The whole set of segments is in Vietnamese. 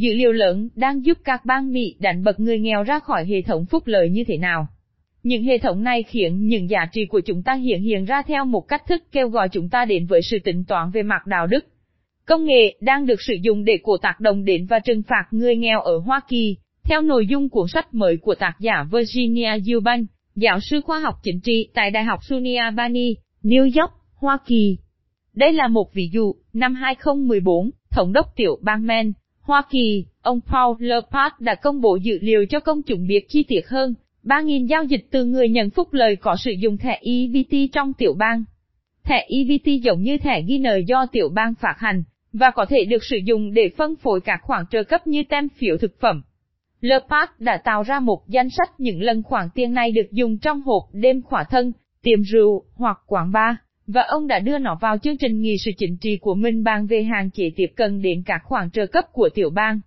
dữ liệu lớn đang giúp các bang Mỹ đánh bật người nghèo ra khỏi hệ thống phúc lợi như thế nào. Những hệ thống này khiến những giá trị của chúng ta hiện hiện ra theo một cách thức kêu gọi chúng ta đến với sự tính toán về mặt đạo đức. Công nghệ đang được sử dụng để cổ tác động đến và trừng phạt người nghèo ở Hoa Kỳ, theo nội dung cuốn sách mới của tác giả Virginia Eubank, giáo sư khoa học chính trị tại Đại học SUNY Albany, New York, Hoa Kỳ. Đây là một ví dụ, năm 2014, Thống đốc tiểu bang Maine, Hoa Kỳ, ông Paul Lepard đã công bố dữ liệu cho công chúng biết chi tiết hơn, 3.000 giao dịch từ người nhận phúc lợi có sử dụng thẻ EVT trong tiểu bang. Thẻ EVT giống như thẻ ghi nợ do tiểu bang phát hành, và có thể được sử dụng để phân phối các khoản trợ cấp như tem phiếu thực phẩm. Lepard đã tạo ra một danh sách những lần khoản tiền này được dùng trong hộp đêm khỏa thân, tiệm rượu hoặc quán bar, và ông đã đưa nó vào chương trình nghị sự chính trị của mình bàn về hàng chế tiếp cận đến các khoản trợ cấp của tiểu bang.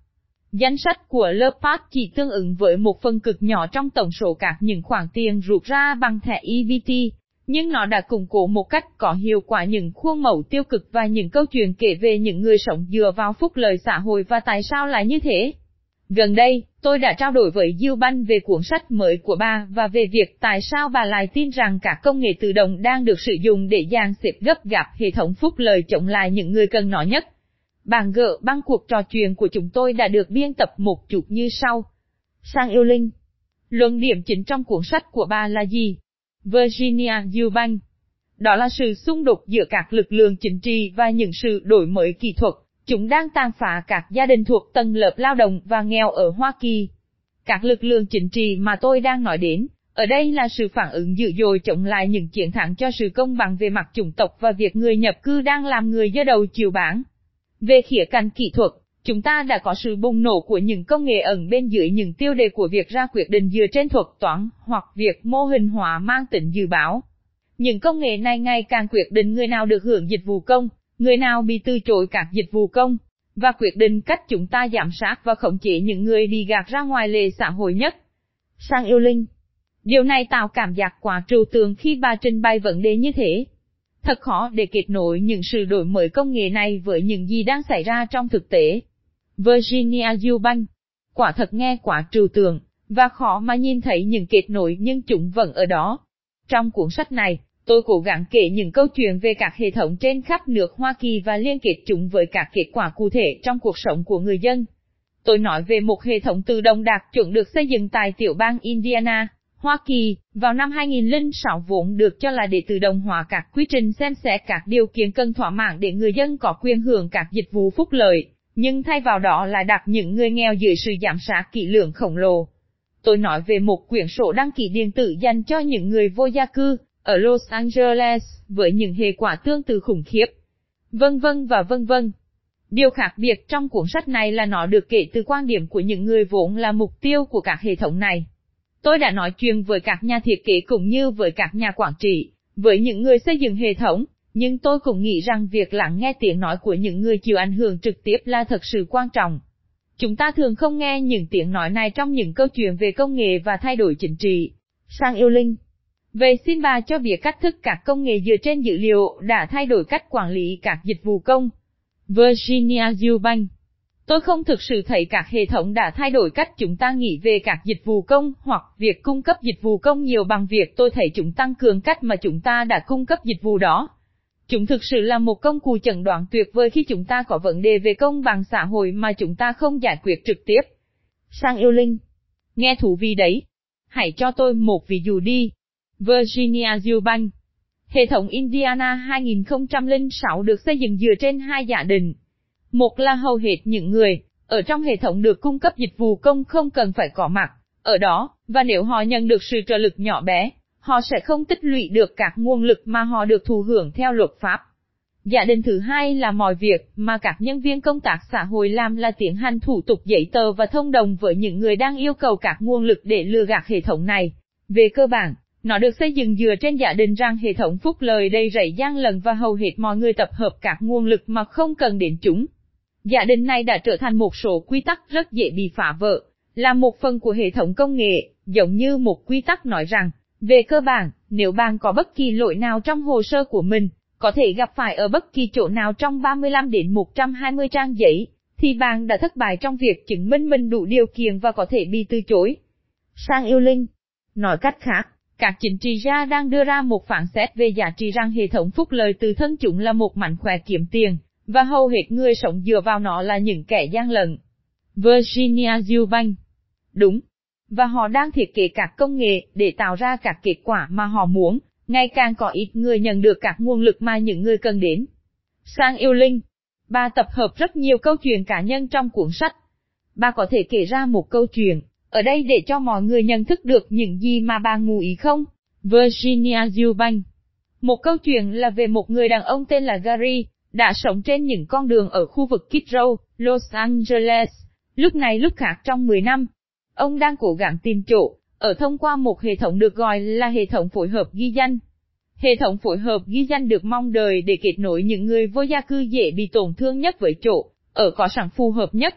Danh sách của Lepard chỉ tương ứng với một phần cực nhỏ trong tổng số các những khoản tiền rút ra bằng thẻ EBT, nhưng nó đã củng cố một cách có hiệu quả những khuôn mẫu tiêu cực và những câu chuyện kể về những người sống dựa vào phúc lợi xã hội và tại sao lại như thế. Gần đây, tôi đã trao đổi với Diêu Banh về cuốn sách mới của bà và về việc tại sao bà lại tin rằng các công nghệ tự động đang được sử dụng để dàn xếp gấp gáp hệ thống phúc lợi chống lại những người cần nó nhất. Bàn gỡ băng cuộc trò chuyện của chúng tôi đã được biên tập một chút như sau. Sang yêu linh. Luận điểm chính trong cuốn sách của bà là gì? Virginia Eubank. Đó là sự xung đột giữa các lực lượng chính trị và những sự đổi mới kỹ thuật. Chúng đang tàn phá các gia đình thuộc tầng lớp lao động và nghèo ở Hoa Kỳ. Các lực lượng chính trị mà tôi đang nói đến, ở đây là sự phản ứng dữ dội chống lại những chiến thắng cho sự công bằng về mặt chủng tộc và việc người nhập cư đang làm người do đầu chiều bản. Về khía cạnh kỹ thuật, chúng ta đã có sự bùng nổ của những công nghệ ẩn bên dưới những tiêu đề của việc ra quyết định dựa trên thuật toán hoặc việc mô hình hóa mang tính dự báo. Những công nghệ này ngày càng quyết định người nào được hưởng dịch vụ công, người nào bị từ chối các dịch vụ công, và quyết định cách chúng ta giảm sát và khống chế những người đi gạt ra ngoài lề xã hội nhất. Sang yêu linh. Điều này tạo cảm giác quá trừu tượng khi bà trình bày vấn đề như thế. Thật khó để kết nối những sự đổi mới công nghệ này với những gì đang xảy ra trong thực tế. Virginia Eubank. Quả thật nghe quá trừu tượng, và khó mà nhìn thấy những kết nối nhưng chúng vẫn ở đó. Trong cuốn sách này, tôi cố gắng kể những câu chuyện về các hệ thống trên khắp nước Hoa Kỳ và liên kết chúng với các kết quả cụ thể trong cuộc sống của người dân. Tôi nói về một hệ thống tự động đạt chuẩn được xây dựng tại tiểu bang Indiana, Hoa Kỳ, vào năm 2006 vốn được cho là để tự động hóa các quy trình xem xét các điều kiện cần thỏa mãn để người dân có quyền hưởng các dịch vụ phúc lợi, nhưng thay vào đó là đặt những người nghèo dưới sự giám sát kỹ lưỡng khổng lồ. Tôi nói về một quyển sổ đăng ký điện tử dành cho những người vô gia cư, ở Los Angeles, với những hệ quả tương tự khủng khiếp. Vân vân và vân vân. Điều khác biệt trong cuốn sách này là nó được kể từ quan điểm của những người vốn là mục tiêu của các hệ thống này. Tôi đã nói chuyện với các nhà thiết kế cũng như với các nhà quản trị, với những người xây dựng hệ thống, nhưng tôi cũng nghĩ rằng việc lắng nghe tiếng nói của những người chịu ảnh hưởng trực tiếp là thật sự quan trọng. Chúng ta thường không nghe những tiếng nói này trong những câu chuyện về công nghệ và thay đổi chính trị. Sang yêu linh. Về xin bà cho việc cách thức các công nghệ dựa trên dữ liệu đã thay đổi cách quản lý các dịch vụ công. Virginia Eubank Tôi không thực sự thấy các hệ thống đã thay đổi cách chúng ta nghĩ về các dịch vụ công hoặc việc cung cấp dịch vụ công nhiều bằng việc tôi thấy chúng tăng cường cách mà chúng ta đã cung cấp dịch vụ đó. Chúng thực sự là một công cụ chẩn đoán tuyệt vời khi chúng ta có vấn đề về công bằng xã hội mà chúng ta không giải quyết trực tiếp. Sang yêu linh. Nghe thú vị đấy. Hãy cho tôi một ví dụ đi. Virginia Eubank. Hệ thống Indiana 2006 được xây dựng dựa trên hai giả định. Một là hầu hết những người, ở trong hệ thống được cung cấp dịch vụ công không cần phải có mặt, ở đó, và nếu họ nhận được sự trợ lực nhỏ bé, họ sẽ không tích lũy được các nguồn lực mà họ được thụ hưởng theo luật pháp. Giả định thứ hai là mọi việc mà các nhân viên công tác xã hội làm là tiến hành thủ tục giấy tờ và thông đồng với những người đang yêu cầu các nguồn lực để lừa gạt hệ thống này. Về cơ bản, nó được xây dựng dựa trên giả định rằng hệ thống phúc lời đầy rẫy gian lần và hầu hết mọi người tập hợp các nguồn lực mà không cần đến chúng. Giả định này đã trở thành một số quy tắc rất dễ bị phá vỡ, là một phần của hệ thống công nghệ, giống như một quy tắc nói rằng, về cơ bản, nếu bạn có bất kỳ lỗi nào trong hồ sơ của mình, có thể gặp phải ở bất kỳ chỗ nào trong 35 đến 120 trang giấy, thì bạn đã thất bại trong việc chứng minh mình đủ điều kiện và có thể bị từ chối. Sang yêu linh. Nói cách khác, các chính trị gia đang đưa ra một phản xét về giá trị rằng hệ thống phúc lợi từ thân chúng là một mảnh khỏe kiếm tiền, và hầu hết người sống dựa vào nó là những kẻ gian lận. Virginia Eubank Đúng. Và họ đang thiết kế các công nghệ để tạo ra các kết quả mà họ muốn, ngày càng có ít người nhận được các nguồn lực mà những người cần đến. Sang yêu linh. Bà tập hợp rất nhiều câu chuyện cá nhân trong cuốn sách. Bà có thể kể ra một câu chuyện, ở đây để cho mọi người nhận thức được những gì mà bà ngụ ý không? Virginia Eubank Một câu chuyện là về một người đàn ông tên là Gary, đã sống trên những con đường ở khu vực Kid Row, Los Angeles, lúc này lúc khác trong 10 năm. Ông đang cố gắng tìm chỗ, ở thông qua một hệ thống được gọi là hệ thống phối hợp ghi danh. Hệ thống phối hợp ghi danh được mong đợi để kết nối những người vô gia cư dễ bị tổn thương nhất với chỗ, ở có sẵn phù hợp nhất.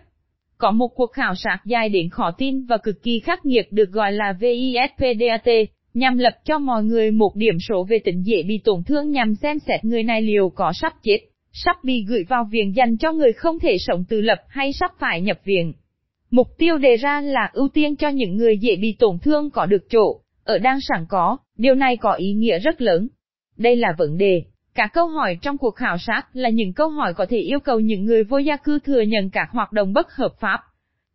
Có một cuộc khảo sát dài đến khó tin và cực kỳ khắc nghiệt được gọi là VISPDAT, nhằm lập cho mọi người một điểm số về tính dễ bị tổn thương nhằm xem xét người này liều có sắp chết, sắp bị gửi vào viện dành cho người không thể sống tự lập hay sắp phải nhập viện. Mục tiêu đề ra là ưu tiên cho những người dễ bị tổn thương có được chỗ, ở đang sẵn có, điều này có ý nghĩa rất lớn. Đây là vấn đề. Cả câu hỏi trong cuộc khảo sát là những câu hỏi có thể yêu cầu những người vô gia cư thừa nhận các hoạt động bất hợp pháp.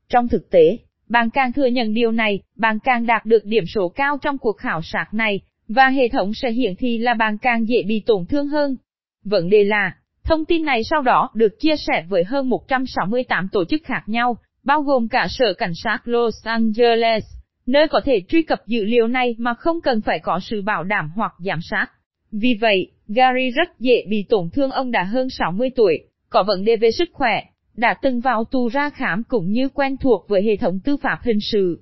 Trong thực tế, bạn càng thừa nhận điều này, bạn càng đạt được điểm số cao trong cuộc khảo sát này, và hệ thống sẽ hiển thị là bạn càng dễ bị tổn thương hơn. Vấn đề là, thông tin này sau đó được chia sẻ với hơn 168 tổ chức khác nhau, bao gồm cả Sở Cảnh sát Los Angeles, nơi có thể truy cập dữ liệu này mà không cần phải có sự bảo đảm hoặc giám sát. Vì vậy, Gary rất dễ bị tổn thương ông đã hơn 60 tuổi, có vấn đề về sức khỏe, đã từng vào tù ra khám cũng như quen thuộc với hệ thống tư pháp hình sự.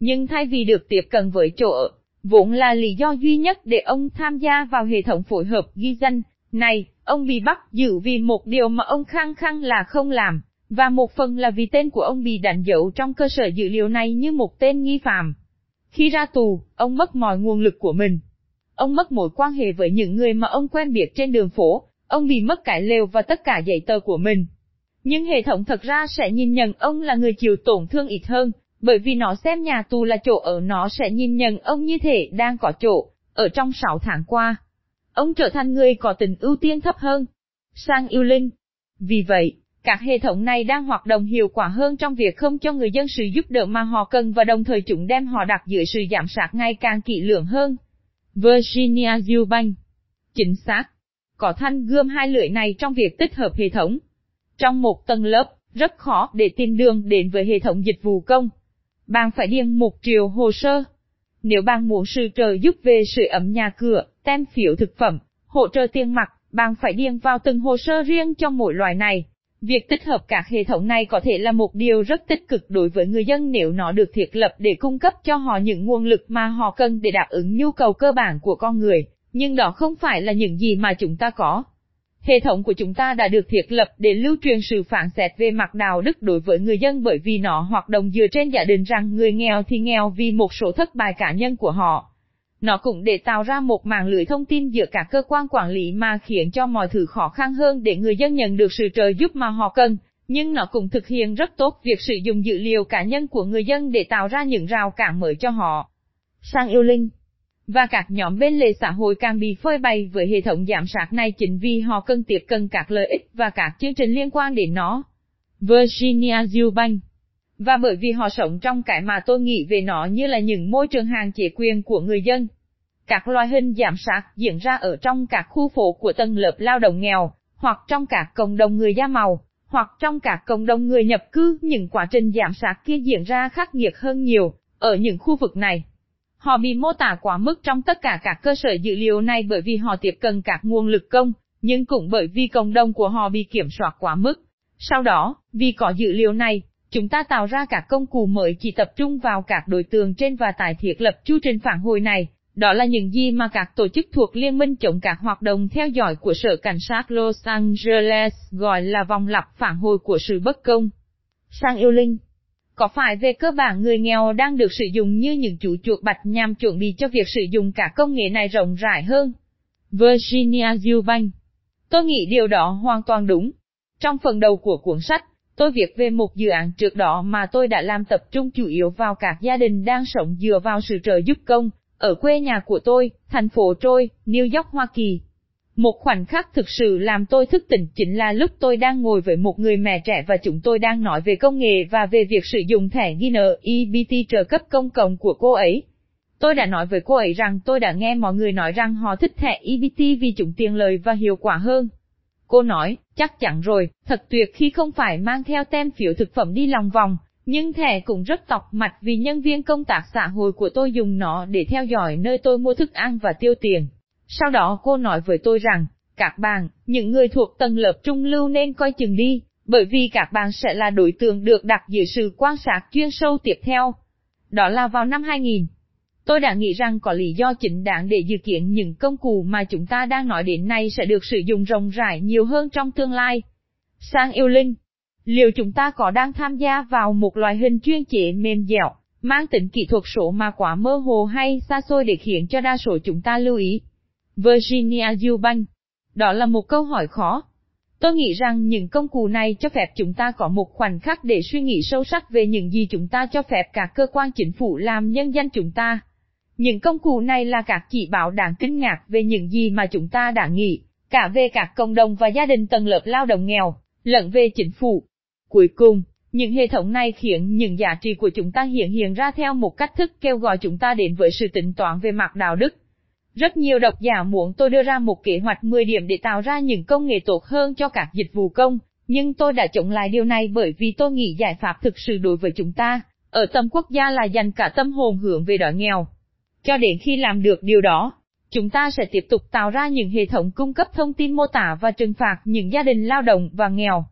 Nhưng thay vì được tiếp cận với chỗ ở, vốn là lý do duy nhất để ông tham gia vào hệ thống phối hợp ghi danh, này, ông bị bắt giữ vì một điều mà ông khăng khăng là không làm, và một phần là vì tên của ông bị đánh dấu trong cơ sở dữ liệu này như một tên nghi phạm. Khi ra tù, ông mất mọi nguồn lực của mình. Ông mất mối quan hệ với những người mà ông quen biết trên đường phố, ông bị mất cải lều và tất cả giấy tờ của mình. Nhưng hệ thống thật ra sẽ nhìn nhận ông là người chịu tổn thương ít hơn, bởi vì nó xem nhà tù là chỗ ở nó sẽ nhìn nhận ông như thể đang có chỗ, ở trong 6 tháng qua. Ông trở thành người có tình ưu tiên thấp hơn. Sang yêu linh. Vì vậy, các hệ thống này đang hoạt động hiệu quả hơn trong việc không cho người dân sự giúp đỡ mà họ cần và đồng thời chúng đem họ đặt dưới sự giám sát ngày càng kỹ lưỡng hơn. Virginia Eubank Chính xác. Có thanh gươm hai lưỡi này trong việc tích hợp hệ thống. Trong một tầng lớp, rất khó để tìm đường đến với hệ thống dịch vụ công. Bạn phải điền một triệu hồ sơ. Nếu bạn muốn sự trợ giúp về sưởi ấm nhà cửa, tem phiếu thực phẩm, hỗ trợ tiền mặt, bạn phải điền vào từng hồ sơ riêng cho mỗi loại này. Việc tích hợp các hệ thống này có thể là một điều rất tích cực đối với người dân nếu nó được thiết lập để cung cấp cho họ những nguồn lực mà họ cần để đáp ứng nhu cầu cơ bản của con người, nhưng đó không phải là những gì mà chúng ta có. Hệ thống của chúng ta đã được thiết lập để lưu truyền sự phản xét về mặt đạo đức đối với người dân bởi vì nó hoạt động dựa trên giả định rằng người nghèo thì nghèo vì một số thất bại cá nhân của họ. Nó cũng để tạo ra một mạng lưới thông tin giữa các cơ quan quản lý mà khiến cho mọi thứ khó khăn hơn để người dân nhận được sự trợ giúp mà họ cần, nhưng nó cũng thực hiện rất tốt việc sử dụng dữ liệu cá nhân của người dân để tạo ra những rào cản mới cho họ. Sang yêu linh và các nhóm bên lề xã hội càng bị phơi bày với hệ thống giám sát này chính vì họ cần tiếp cận các lợi ích và các chương trình liên quan đến nó. Virginia Eubank và bởi vì họ sống trong cái mà tôi nghĩ về nó như là những môi trường hàng chế quyền của người dân. Các loại hình giảm sát diễn ra ở trong các khu phố của tầng lớp lao động nghèo, hoặc trong các cộng đồng người da màu, hoặc trong các cộng đồng người nhập cư, những quá trình giảm sát kia diễn ra khắc nghiệt hơn nhiều, ở những khu vực này. Họ bị mô tả quá mức trong tất cả các cơ sở dữ liệu này bởi vì họ tiếp cận các nguồn lực công, nhưng cũng bởi vì cộng đồng của họ bị kiểm soát quá mức. Sau đó, vì có dữ liệu này, chúng ta tạo ra các công cụ mới chỉ tập trung vào các đối tượng trên và tải thiết lập chu trình phản hồi này. Đó là những gì mà các tổ chức thuộc Liên minh chống các hoạt động theo dõi của Sở Cảnh sát Los Angeles gọi là vòng lặp phản hồi của sự bất công. Sang yêu linh có phải về cơ bản người nghèo đang được sử dụng như những chủ chuột bạch nhằm chuẩn bị cho việc sử dụng cả công nghệ này rộng rãi hơn? Virginia Eubank Tôi nghĩ điều đó hoàn toàn đúng. Trong phần đầu của cuốn sách, Tôi việc về một dự án trước đó mà tôi đã làm tập trung chủ yếu vào các gia đình đang sống dựa vào sự trợ giúp công, ở quê nhà của tôi, thành phố Troy, New York, Hoa Kỳ. Một khoảnh khắc thực sự làm tôi thức tỉnh chính là lúc tôi đang ngồi với một người mẹ trẻ và chúng tôi đang nói về công nghệ và về việc sử dụng thẻ ghi nợ EBT trợ cấp công cộng của cô ấy. Tôi đã nói với cô ấy rằng tôi đã nghe mọi người nói rằng họ thích thẻ EBT vì chúng tiện lợi và hiệu quả hơn. Cô nói, chắc chắn rồi, thật tuyệt khi không phải mang theo tem phiếu thực phẩm đi lòng vòng, nhưng thẻ cũng rất tọc mạch vì nhân viên công tác xã hội của tôi dùng nó để theo dõi nơi tôi mua thức ăn và tiêu tiền. Sau đó cô nói với tôi rằng, các bạn, những người thuộc tầng lớp trung lưu nên coi chừng đi, bởi vì các bạn sẽ là đối tượng được đặt dưới sự quan sát chuyên sâu tiếp theo. Đó là vào năm 2000. Tôi đã nghĩ rằng có lý do chính đáng để dự kiến những công cụ mà chúng ta đang nói đến nay sẽ được sử dụng rộng rãi nhiều hơn trong tương lai. Sang yêu linh. Liệu chúng ta có đang tham gia vào một loại hình chuyên chế mềm dẻo, mang tính kỹ thuật số mà quá mơ hồ hay xa xôi để khiến cho đa số chúng ta lưu ý? Virginia Eubank. Đó là một câu hỏi khó. Tôi nghĩ rằng những công cụ này cho phép chúng ta có một khoảnh khắc để suy nghĩ sâu sắc về những gì chúng ta cho phép các cơ quan chính phủ làm nhân danh chúng ta. Những công cụ này là các chỉ bảo đáng kinh ngạc về những gì mà chúng ta đã nghĩ, cả về các cộng đồng và gia đình tầng lớp lao động nghèo, lẫn về chính phủ. Cuối cùng, những hệ thống này khiến những giá trị của chúng ta hiện hiện ra theo một cách thức kêu gọi chúng ta đến với sự tính toán về mặt đạo đức. Rất nhiều độc giả muốn tôi đưa ra một kế hoạch 10 điểm để tạo ra những công nghệ tốt hơn cho các dịch vụ công, nhưng tôi đã chống lại điều này bởi vì tôi nghĩ giải pháp thực sự đối với chúng ta, ở tầm quốc gia là dành cả tâm hồn hướng về đói nghèo. Cho đến khi làm được điều đó, chúng ta sẽ tiếp tục tạo ra những hệ thống cung cấp thông tin mô tả và trừng phạt những gia đình lao động và nghèo.